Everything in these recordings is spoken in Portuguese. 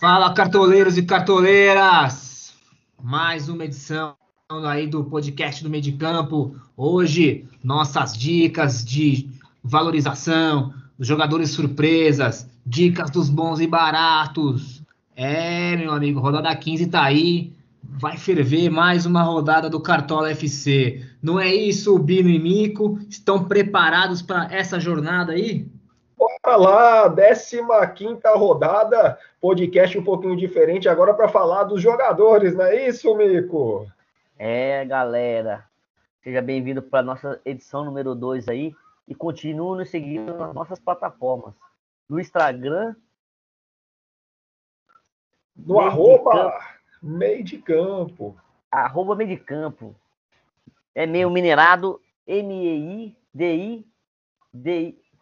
Fala, cartoleiros e cartoleiras! Mais uma edição aí do podcast do Meio de Campo. Hoje, nossas dicas de valorização, jogadores surpresas, dicas dos bons e baratos. É, meu amigo, rodada 15 tá aí. Vai ferver mais uma rodada do Cartola FC. Não é isso, Bino e Mico? Estão preparados para essa jornada aí? Bora lá, 15 rodada, podcast um pouquinho diferente agora para falar dos jogadores, não é isso, Mico? É, galera. Seja bem-vindo para nossa edição número 2 aí e continue nos seguindo nas nossas plataformas. No Instagram. No meio arroba meio de campo. Arroba meio de campo. É meio minerado, M-E-I-D-I-D-I.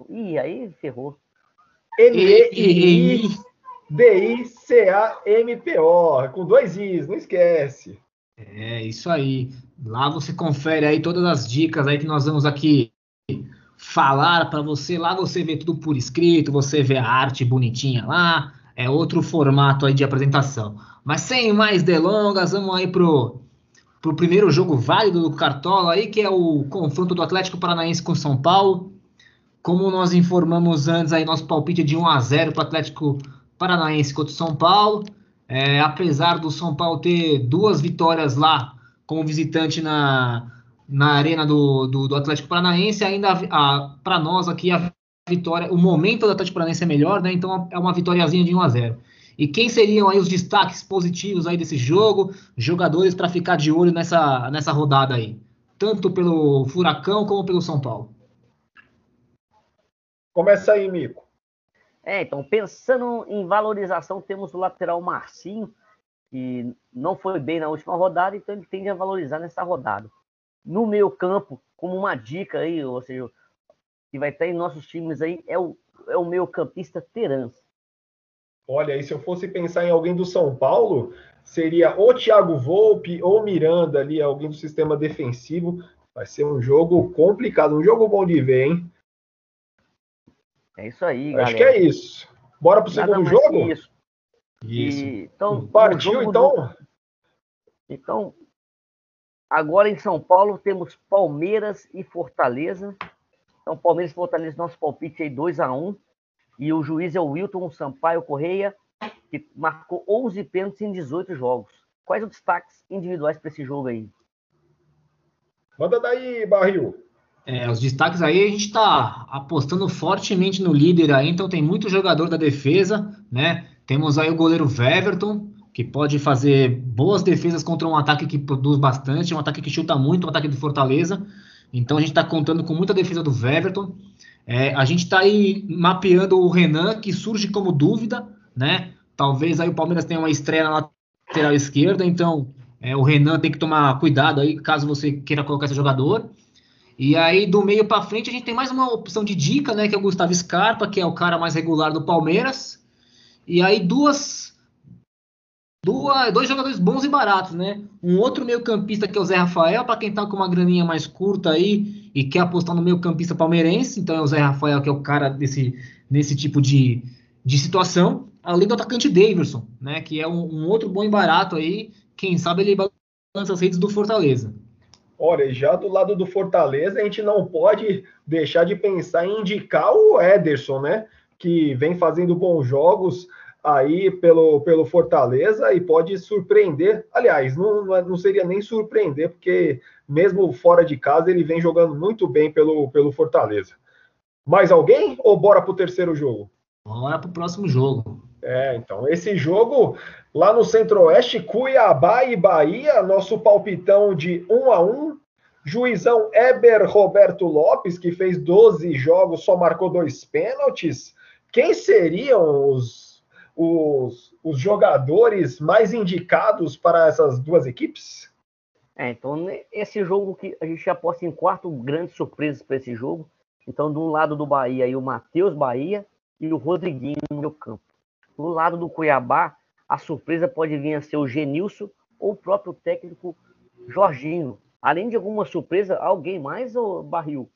Ih, aí ferrou. M-E-I-D-I-C-A-M-P-O, com dois Is, não esquece. É, isso aí. Lá você confere aí todas as dicas aí que nós vamos aqui falar para você. Lá você vê tudo por escrito, você vê a arte bonitinha lá. É outro formato aí de apresentação. Mas sem mais delongas, vamos aí pro, pro primeiro jogo válido do Cartola aí, que é o confronto do Atlético Paranaense com São Paulo. Como nós informamos antes, aí nosso palpite é de 1 a 0 para o Atlético Paranaense contra o São Paulo. É, apesar do São Paulo ter duas vitórias lá como visitante na, na arena do, do, do Atlético Paranaense, ainda para nós aqui a vitória, o momento do Atlético Paranaense é melhor, né? Então é uma vitóriazinha de 1 a 0. E quem seriam aí os destaques positivos aí desse jogo, jogadores para ficar de olho nessa, nessa rodada aí, tanto pelo Furacão como pelo São Paulo? Começa aí, Mico. É, então, pensando em valorização, temos o lateral Marcinho, que não foi bem na última rodada, então ele tende a valorizar nessa rodada. No meio campo, como uma dica aí, ou seja, que vai estar em nossos times aí, é o, é o meio campista Terans. Olha, aí se eu fosse pensar em alguém do São Paulo, seria ou Thiago Volpe ou Miranda ali, alguém do sistema defensivo. Vai ser um jogo complicado, um jogo bom de ver, hein? É isso aí, galera. Acho que é isso. Bora pro Nada segundo jogo? Isso. isso. E, então, Partiu, então? Do... Então, agora em São Paulo temos Palmeiras e Fortaleza. Então, Palmeiras e Fortaleza, nosso palpite aí 2 a 1 E o juiz é o Wilton Sampaio Correia, que marcou 11 pênaltis em 18 jogos. Quais os destaques individuais para esse jogo aí? Manda daí, Barril. É, os destaques aí, a gente está apostando fortemente no líder aí, então tem muito jogador da defesa, né? Temos aí o goleiro Weverton, que pode fazer boas defesas contra um ataque que produz bastante, um ataque que chuta muito, um ataque do Fortaleza. Então a gente está contando com muita defesa do Weverton. É, a gente está aí mapeando o Renan, que surge como dúvida, né? Talvez aí o Palmeiras tenha uma estreia na lateral esquerda, então é, o Renan tem que tomar cuidado aí, caso você queira colocar esse jogador. E aí, do meio para frente, a gente tem mais uma opção de dica, né? Que é o Gustavo Scarpa, que é o cara mais regular do Palmeiras. E aí, duas, duas dois jogadores bons e baratos, né? Um outro meio-campista que é o Zé Rafael, para quem tá com uma graninha mais curta aí e quer apostar no meio-campista palmeirense. Então, é o Zé Rafael, que é o cara desse, nesse tipo de, de situação. Além do atacante Davidson, né? Que é um, um outro bom e barato aí. Quem sabe ele balança as redes do Fortaleza. Olha, já do lado do Fortaleza, a gente não pode deixar de pensar em indicar o Ederson, né? Que vem fazendo bons jogos aí pelo, pelo Fortaleza e pode surpreender. Aliás, não, não seria nem surpreender, porque mesmo fora de casa ele vem jogando muito bem pelo, pelo Fortaleza. Mais alguém ou bora para o terceiro jogo? Bora para o próximo jogo. É, então, esse jogo lá no Centro-Oeste, Cuiabá e Bahia, nosso palpitão de 1 a 1 Juizão Eber Roberto Lopes, que fez 12 jogos, só marcou dois pênaltis. Quem seriam os, os, os jogadores mais indicados para essas duas equipes? É, então, esse jogo que a gente aposta em quatro grandes surpresas para esse jogo. Então, do lado do Bahia, aí, o Matheus Bahia e o Rodriguinho no meu campo. Do lado do Cuiabá, a surpresa pode vir a ser o Genilson ou o próprio técnico Jorginho. Além de alguma surpresa, alguém mais ou barril?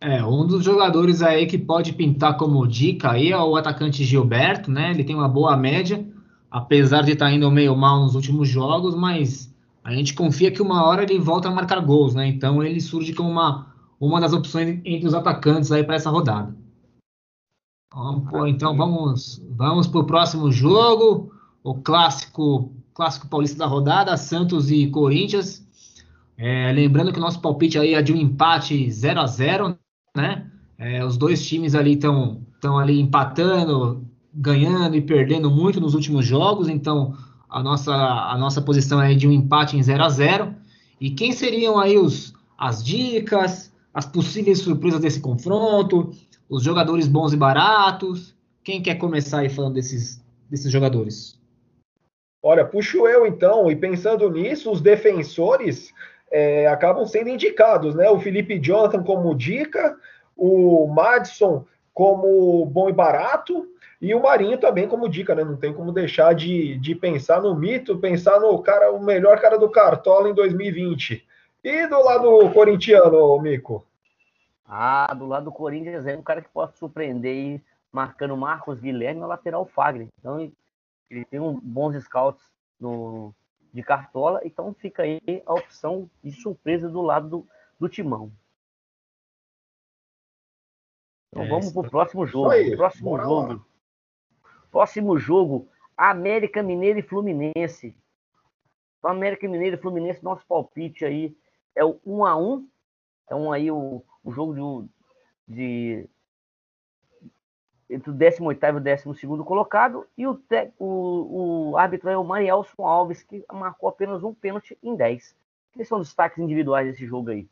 É, um dos jogadores aí que pode pintar como dica aí é o atacante Gilberto, né? Ele tem uma boa média, apesar de estar tá indo meio mal nos últimos jogos, mas a gente confia que uma hora ele volta a marcar gols, né? Então ele surge como uma, uma das opções entre os atacantes aí para essa rodada. Vamos, então vamos, vamos para o próximo jogo, o clássico, clássico paulista da rodada, Santos e Corinthians. É, lembrando que o nosso palpite aí é de um empate 0 a 0 né? É, os dois times ali estão ali empatando, ganhando e perdendo muito nos últimos jogos, então a nossa, a nossa posição é de um empate em 0 a 0 E quem seriam aí os, as dicas, as possíveis surpresas desse confronto, os jogadores bons e baratos? Quem quer começar aí falando desses, desses jogadores? Olha, puxo eu então, e pensando nisso, os defensores é, acabam sendo indicados, né? O Felipe Jonathan como dica, o Madison como bom e barato, e o Marinho também como dica, né? Não tem como deixar de, de pensar no mito, pensar no cara, o melhor cara do Cartola em 2020. E do lado corintiano, Mico? Ah, do lado do Corinthians é um cara que pode surpreender aí, marcando Marcos Guilherme na lateral Fagner. Então ele tem um, bons scouts no, de Cartola, então fica aí a opção de surpresa do lado do, do Timão. Então é, vamos para o próximo jogo. Aí, próximo jogo. Lá. Próximo jogo, América Mineiro e Fluminense. Então, América Mineiro e Fluminense, nosso palpite aí é o 1 a 1 Então aí o, o jogo de, entre o 18 e o 12 colocado, e o, te, o, o árbitro é o Marielson Alves, que marcou apenas um pênalti em 10. Quais são os destaques individuais desse jogo aí?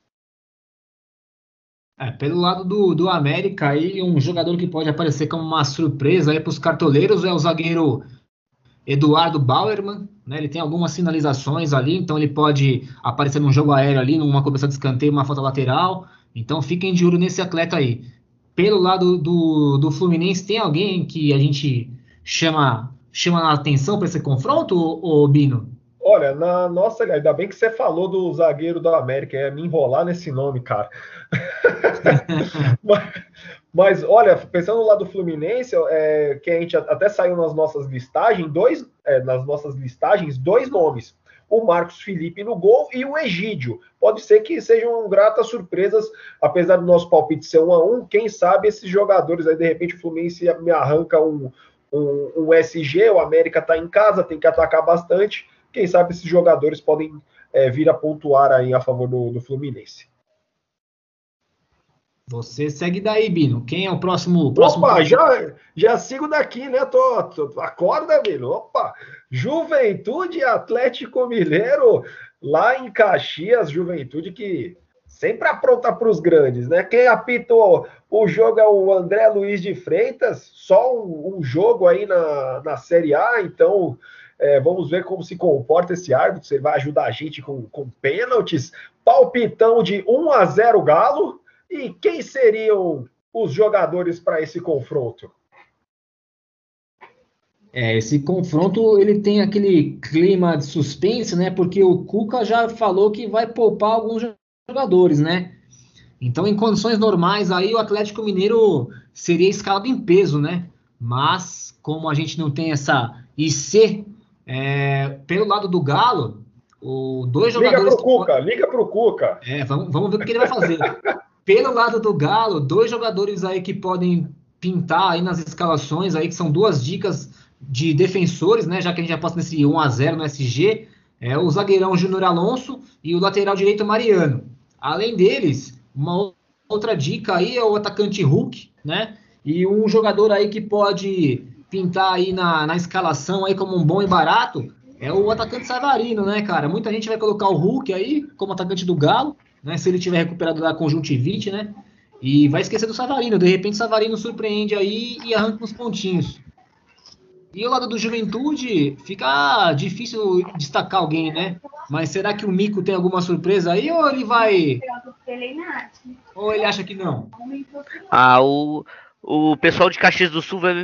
É, pelo lado do, do América, aí, um jogador que pode aparecer como uma surpresa para os cartoleiros é o zagueiro Eduardo Bauerman. Né, ele tem algumas sinalizações ali, então ele pode aparecer num jogo aéreo ali, numa cobertura de escanteio, uma falta lateral. Então fiquem de olho nesse atleta aí pelo lado do, do Fluminense, tem alguém que a gente chama, chama a atenção para esse confronto, ô, Bino? Olha, na nossa, ainda bem que você falou do zagueiro da América, é me enrolar nesse nome, cara. mas, mas, olha, pensando no lado do Fluminense, é, que a gente até saiu nas nossas listagens, dois, é, nas nossas listagens, dois nomes o Marcos Felipe no gol e o Egídio. Pode ser que sejam gratas surpresas, apesar do nosso palpite ser um a um. Quem sabe esses jogadores aí, de repente, o Fluminense me arranca um, um, um SG, o América está em casa, tem que atacar bastante. Quem sabe esses jogadores podem é, vir a pontuar aí a favor do, do Fluminense. Você segue daí, Bino. Quem é o próximo? próximo Opa, já, já sigo daqui, né? Tô, acorda, Bino. Opa, Juventude Atlético Mineiro, lá em Caxias, Juventude que sempre apronta para os grandes, né? Quem apitou o jogo é o André Luiz de Freitas, só um, um jogo aí na, na Série A, então é, vamos ver como se comporta esse árbitro, ele vai ajudar a gente com, com pênaltis. Palpitão de 1 a 0 Galo. E quem seriam os jogadores para esse confronto? É, esse confronto ele tem aquele clima de suspense, né? Porque o Cuca já falou que vai poupar alguns jogadores, né? Então, em condições normais, aí o Atlético Mineiro seria escalado em peso, né? Mas, como a gente não tem essa IC, é, pelo lado do Galo, o dois jogadores. Liga pro Cuca, liga pro Cuca. É, vamos, vamos ver o que ele vai fazer. Pelo lado do Galo, dois jogadores aí que podem pintar aí nas escalações aí, que são duas dicas de defensores, né? Já que a gente aposta nesse 1 a 0 no SG, é o zagueirão Júnior Alonso e o lateral direito Mariano. Além deles, uma outra dica aí é o atacante Hulk, né? E um jogador aí que pode pintar aí na, na escalação aí como um bom e barato é o atacante Savarino, né, cara? Muita gente vai colocar o Hulk aí como atacante do Galo, né? Se ele tiver recuperado da conjuntivite, né? E vai esquecer do Savarino. De repente, Savarino surpreende aí e arranca uns pontinhos. E o lado do Juventude, fica difícil destacar alguém, né? Mas será que o Mico tem alguma surpresa aí ou ele vai. Ou ele acha que não? Ah, o, o pessoal de Caxias do Sul vai,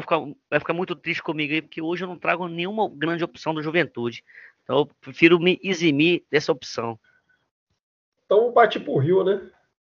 ficar, vai ficar muito triste comigo aí, porque hoje eu não trago nenhuma grande opção do Juventude. Então eu prefiro me eximir dessa opção. Então partir pro Rio, né?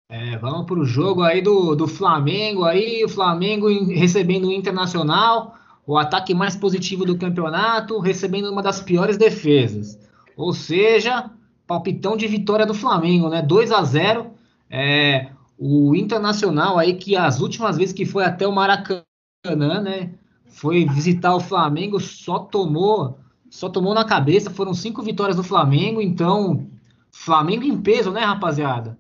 É, vamos para o jogo aí do, do Flamengo aí, o Flamengo recebendo o Internacional, o ataque mais positivo do campeonato, recebendo uma das piores defesas. Ou seja, palpitão de vitória do Flamengo, né? 2 a 0 é, o Internacional aí que as últimas vezes que foi até o Maracanã, né? Foi visitar o Flamengo, só tomou, só tomou na cabeça, foram cinco vitórias do Flamengo, então Flamengo em peso, né, rapaziada?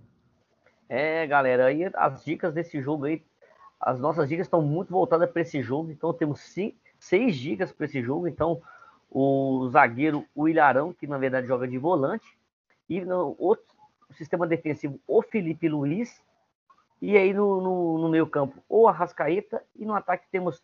É, galera, aí as dicas desse jogo aí, as nossas dicas estão muito voltadas para esse jogo, então temos cinco, seis dicas para esse jogo, então o zagueiro, o que na verdade joga de volante, e no outro sistema defensivo, o Felipe Luiz, e aí no, no, no meio campo, o Arrascaeta, e no ataque temos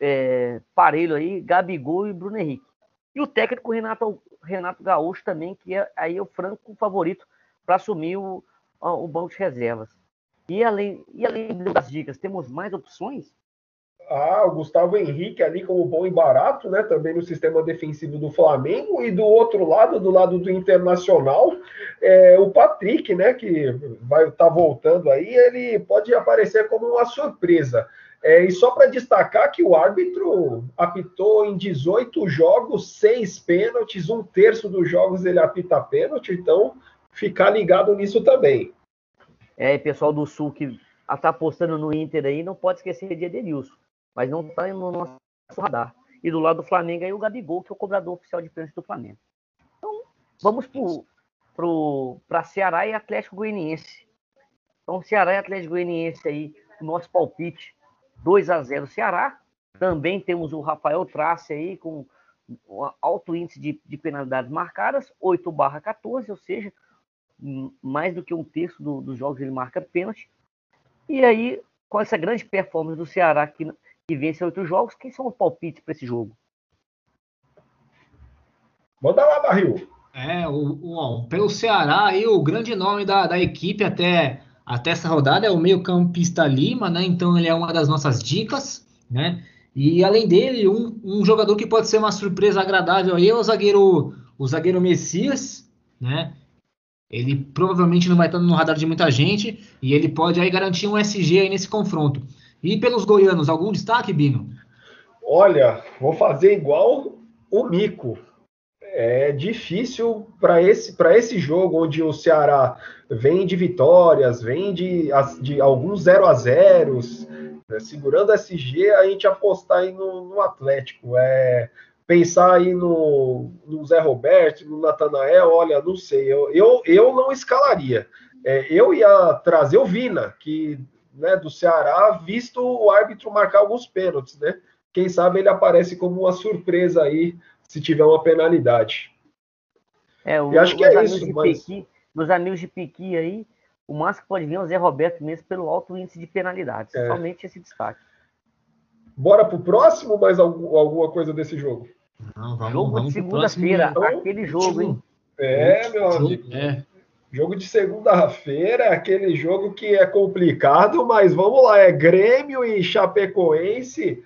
é, parelho aí, Gabigol e Bruno Henrique. E o técnico Renato, Renato Gaúcho também, que é aí o franco favorito para assumir o, o banco de reservas. E além, e além das dicas, temos mais opções? Ah, o Gustavo Henrique ali como bom e barato, né? Também no sistema defensivo do Flamengo. E do outro lado, do lado do Internacional, é, o Patrick, né? Que vai estar tá voltando aí, ele pode aparecer como uma surpresa. É, e só para destacar que o árbitro apitou em 18 jogos, seis pênaltis, um terço dos jogos ele apita pênalti, então ficar ligado nisso também. É, pessoal do Sul que está apostando no Inter aí, não pode esquecer de Edenilson, mas não está no nosso radar. E do lado do Flamengo aí o Gabigol, que é o cobrador oficial de pênalti do Flamengo. Então, vamos para Ceará e Atlético Goianiense. Então, Ceará e Atlético Goianiense aí, nosso palpite 2 a 0 Ceará. Também temos o Rafael Trace aí com um alto índice de, de penalidades marcadas, 8 barra 14, ou seja, mais do que um terço do, dos jogos ele marca pênalti. E aí, com essa grande performance do Ceará que, que vence oito jogos, quem são os palpites para esse jogo? Manda lá, Barril. É, o, o, pelo Ceará aí, o grande nome da, da equipe até até essa rodada é o meio-campista Lima, né? Então ele é uma das nossas dicas, né? E além dele, um, um jogador que pode ser uma surpresa agradável aí é o zagueiro, o zagueiro Messias, né? Ele provavelmente não vai estar no radar de muita gente e ele pode aí garantir um SG aí nesse confronto. E pelos goianos, algum destaque, Bino? Olha, vou fazer igual o Mico é difícil para esse, esse jogo, onde o Ceará vem de vitórias, vem de, de alguns 0 a 0 né, segurando SG, a gente apostar aí no, no, Atlético. É, pensar aí no, no Zé Roberto, no Natanael, olha, não sei, eu, eu, eu não escalaria. É, eu ia trazer o Vina, que né, do Ceará, visto o árbitro marcar alguns pênaltis, né? Quem sabe ele aparece como uma surpresa aí se tiver uma penalidade. É, o, e acho que é isso. Mas... Pequi, meus amigos de Piqui aí, o máximo que pode vir é o Zé Roberto mesmo pelo alto índice de penalidades. É. Somente esse destaque. Bora pro próximo, mais alguma coisa desse jogo? Não, vamos, jogo vamos de segunda-feira, então, aquele jogo, hein? É, meu amigo. É. Jogo de segunda-feira, aquele jogo que é complicado, mas vamos lá, é Grêmio e Chapecoense.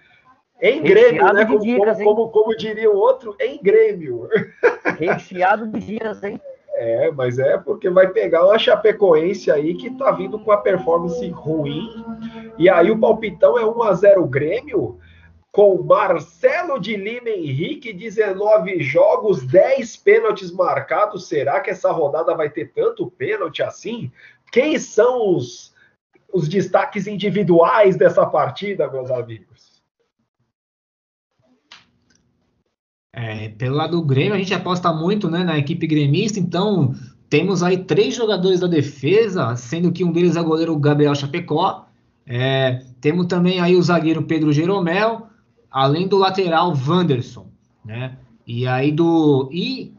Em Grêmio, né? Como, dicas, como, como, como, diria o outro, em Grêmio. Recheado de dias, hein? É, mas é porque vai pegar uma Chapecoense aí que tá vindo com a performance ruim. E aí o palpitão é 1 a 0 Grêmio, com Marcelo de Lima Henrique, 19 jogos, 10 pênaltis marcados. Será que essa rodada vai ter tanto pênalti assim? Quem são os, os destaques individuais dessa partida, meus amigos? É, pelo lado do Grêmio, a gente aposta muito né, na equipe gremista, então temos aí três jogadores da defesa, sendo que um deles é o goleiro Gabriel Chapecó. É, temos também aí o zagueiro Pedro Jeromel, além do lateral Wanderson, né? E aí do. E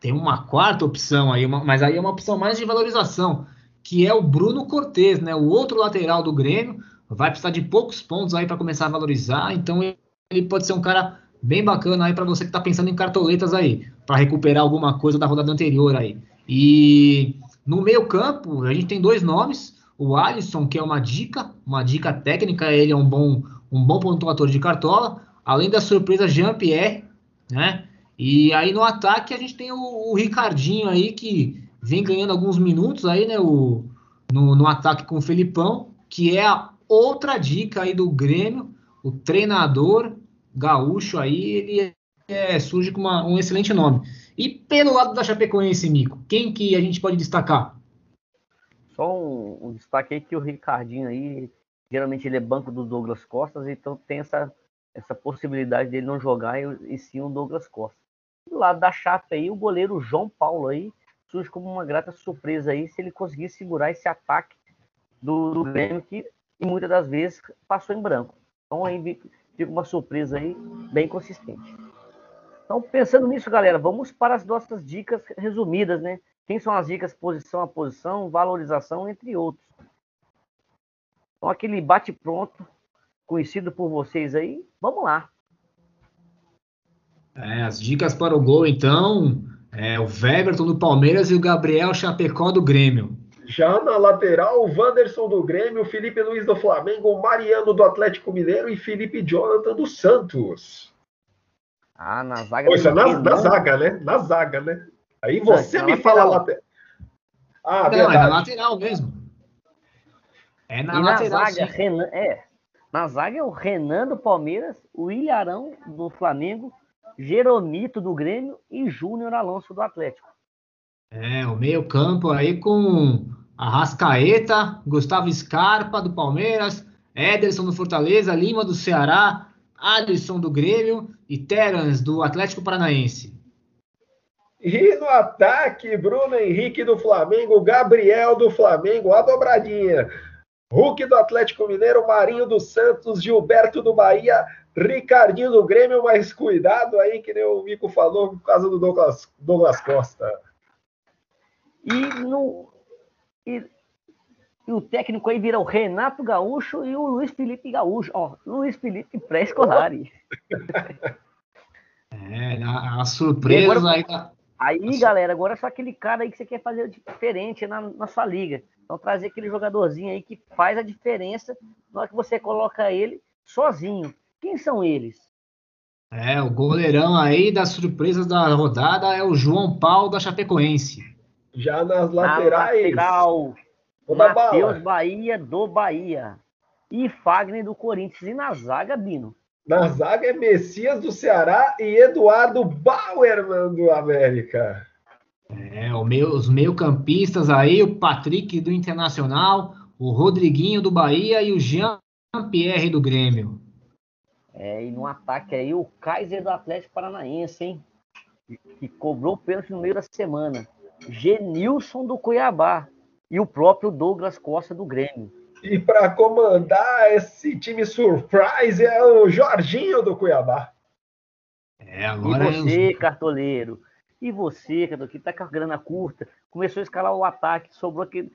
tem uma quarta opção aí, uma, mas aí é uma opção mais de valorização, que é o Bruno Cortes, né? O outro lateral do Grêmio. Vai precisar de poucos pontos aí para começar a valorizar, então ele pode ser um cara bem bacana aí para você que está pensando em cartoletas aí, para recuperar alguma coisa da rodada anterior aí. E no meio campo, a gente tem dois nomes, o Alisson, que é uma dica, uma dica técnica, ele é um bom, um bom pontuador de cartola, além da surpresa Jean-Pierre, né? E aí no ataque a gente tem o, o, Ricardinho aí, que vem ganhando alguns minutos aí, né? O, no, no ataque com o Felipão, que é a outra dica aí do Grêmio. O treinador gaúcho aí, ele é, surge com uma, um excelente nome. E pelo lado da Chapecoense, Mico, quem que a gente pode destacar? Só um, um destaque aí que o Ricardinho aí, geralmente ele é banco do Douglas Costas, então tem essa, essa possibilidade dele não jogar e, e sim o Douglas Costa. Do lado da Chape aí, o goleiro João Paulo aí surge como uma grata surpresa aí se ele conseguir segurar esse ataque do, do Grêmio que muitas das vezes passou em branco. Então aí fica uma surpresa aí bem consistente. Então, pensando nisso, galera, vamos para as nossas dicas resumidas, né? Quem são as dicas posição a posição, valorização, entre outros. Então, aquele bate-pronto, conhecido por vocês aí, vamos lá. É, as dicas para o gol, então, é o Weberton do Palmeiras e o Gabriel Chapecó do Grêmio. Já na lateral, o Wanderson do Grêmio, Felipe Luiz do Flamengo, Mariano do Atlético Mineiro e Felipe Jonathan do Santos. Ah, na zaga. Poxa, na, na, zaga, né? Na zaga, né? Aí você me fala lateral. Ah, Não, verdade. é na lateral mesmo. É na, e lateral. Na zaga, Renan, é. Na zaga é o Renan do Palmeiras, o Ilharão do Flamengo, Jeromito do Grêmio e Júnior Alonso do Atlético. É, o meio-campo aí com Arrascaeta, Gustavo Scarpa do Palmeiras, Ederson do Fortaleza, Lima do Ceará, Alisson do Grêmio e Terans do Atlético Paranaense. E no ataque, Bruno Henrique do Flamengo, Gabriel do Flamengo, a dobradinha. Hulk do Atlético Mineiro, Marinho do Santos, Gilberto do Bahia, Ricardinho do Grêmio, mas cuidado aí, que nem o Mico falou, por causa do Douglas, Douglas Costa. E, no, e, e, o técnico aí vira o Renato Gaúcho e o Luiz Felipe Gaúcho. Ó, Luiz Felipe pré-escolari. É, a, a surpresa agora, aí. Da... Aí, galera, agora é só aquele cara aí que você quer fazer diferente na, na sua liga. Então, trazer aquele jogadorzinho aí que faz a diferença na hora que você coloca ele sozinho. Quem são eles? É, o goleirão aí das surpresas da rodada é o João Paulo da Chapecoense. Já nas laterais. Na lateral, Matheus Bahia do Bahia. E Fagner do Corinthians. E na zaga, Bino. Na zaga é Messias do Ceará e Eduardo Bauerman do América. É, meio, os meio-campistas aí, o Patrick do Internacional, o Rodriguinho do Bahia e o Jean-Pierre do Grêmio. É, e no ataque aí, o Kaiser do Atlético Paranaense, hein? Que cobrou pênalti no meio da semana. Genilson do Cuiabá e o próprio Douglas Costa do Grêmio. E para comandar esse time surprise é o Jorginho do Cuiabá. É, agora e você, eu... cartoleiro, e você, que tá com a grana curta, começou a escalar o ataque, sobrou aquele.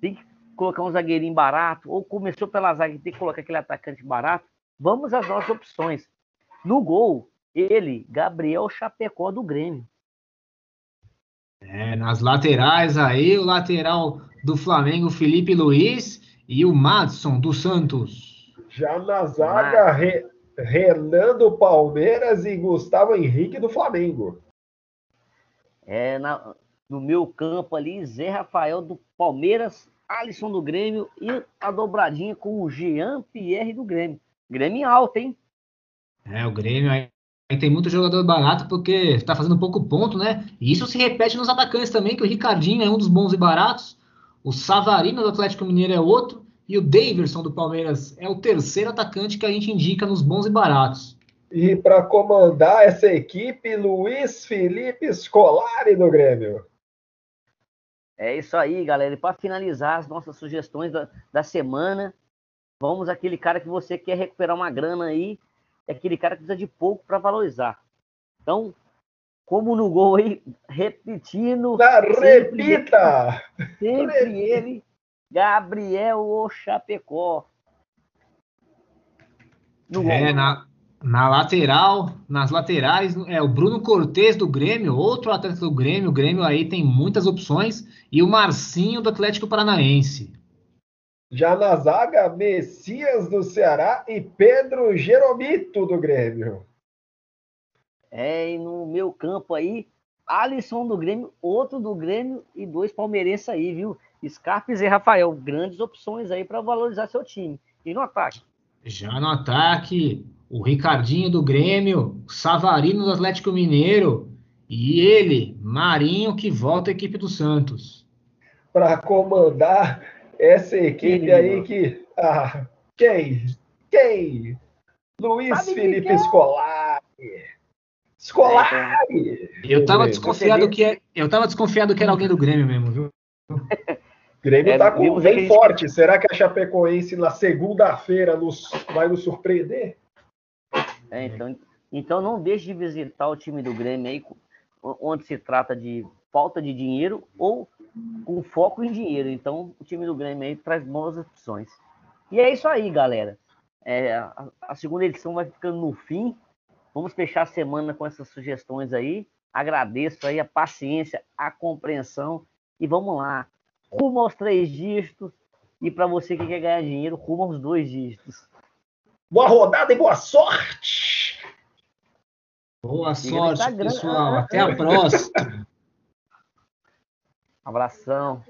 Tem que colocar um zagueirinho barato, ou começou pela zaga e tem que colocar aquele atacante barato. Vamos às nossas opções. No gol, ele, Gabriel Chapecó do Grêmio. É, nas laterais aí, o lateral do Flamengo, Felipe Luiz, e o Madson do Santos. Já na zaga, Re, Renan do Palmeiras e Gustavo Henrique do Flamengo. É, na, no meu campo ali, Zé Rafael do Palmeiras, Alisson do Grêmio e a dobradinha com o Jean Pierre do Grêmio. Grêmio alto, hein? É, o Grêmio aí tem muito jogador barato porque está fazendo pouco ponto, né? E isso se repete nos atacantes também, que o Ricardinho é um dos bons e baratos, o Savarino do Atlético Mineiro é outro, e o Daverson do Palmeiras é o terceiro atacante que a gente indica nos bons e baratos. E para comandar essa equipe, Luiz Felipe Scolari do Grêmio. É isso aí, galera. E para finalizar as nossas sugestões da, da semana, vamos àquele cara que você quer recuperar uma grana aí é aquele cara que precisa de pouco para valorizar. Então, como no gol aí, repetindo. Na repita! Sempre ele, Gabriel o Chapecó. No é, gol. na, na lateral, nas laterais, é o Bruno Cortes do Grêmio, outro atleta do Grêmio. O Grêmio aí tem muitas opções. E o Marcinho do Atlético Paranaense. Já na zaga, Messias do Ceará e Pedro Jeromito do Grêmio. É, e no meu campo aí, Alisson do Grêmio, outro do Grêmio e dois palmeirenses aí, viu? Scarpes e Rafael, grandes opções aí para valorizar seu time. E no ataque? Já no ataque, o Ricardinho do Grêmio, Savarino do Atlético Mineiro e ele, Marinho, que volta à equipe do Santos. Para comandar essa equipe aí que. Ah, quem? Quem? Luiz Sabe Felipe que Scolari. Scolari! Eu tava desconfiado que é, eu tava desconfiado que era alguém do Grêmio mesmo, viu? Grêmio é, tá com bem forte. Gente... Será que a Chapecoense na segunda-feira nos vai nos surpreender? É, então, então não deixe de visitar o time do Grêmio aí, onde se trata de falta de dinheiro ou com foco em dinheiro. Então, o time do Grêmio aí traz boas opções. E é isso aí, galera. É, a, a, segunda edição vai ficando no fim. Vamos fechar a semana com essas sugestões aí. Agradeço aí a paciência, a compreensão e vamos lá. Rumo aos três dígitos. E para você que quer ganhar dinheiro, rumo aos dois dígitos. Boa rodada e boa sorte! Boa sorte, pessoal. Até a próxima. Abração.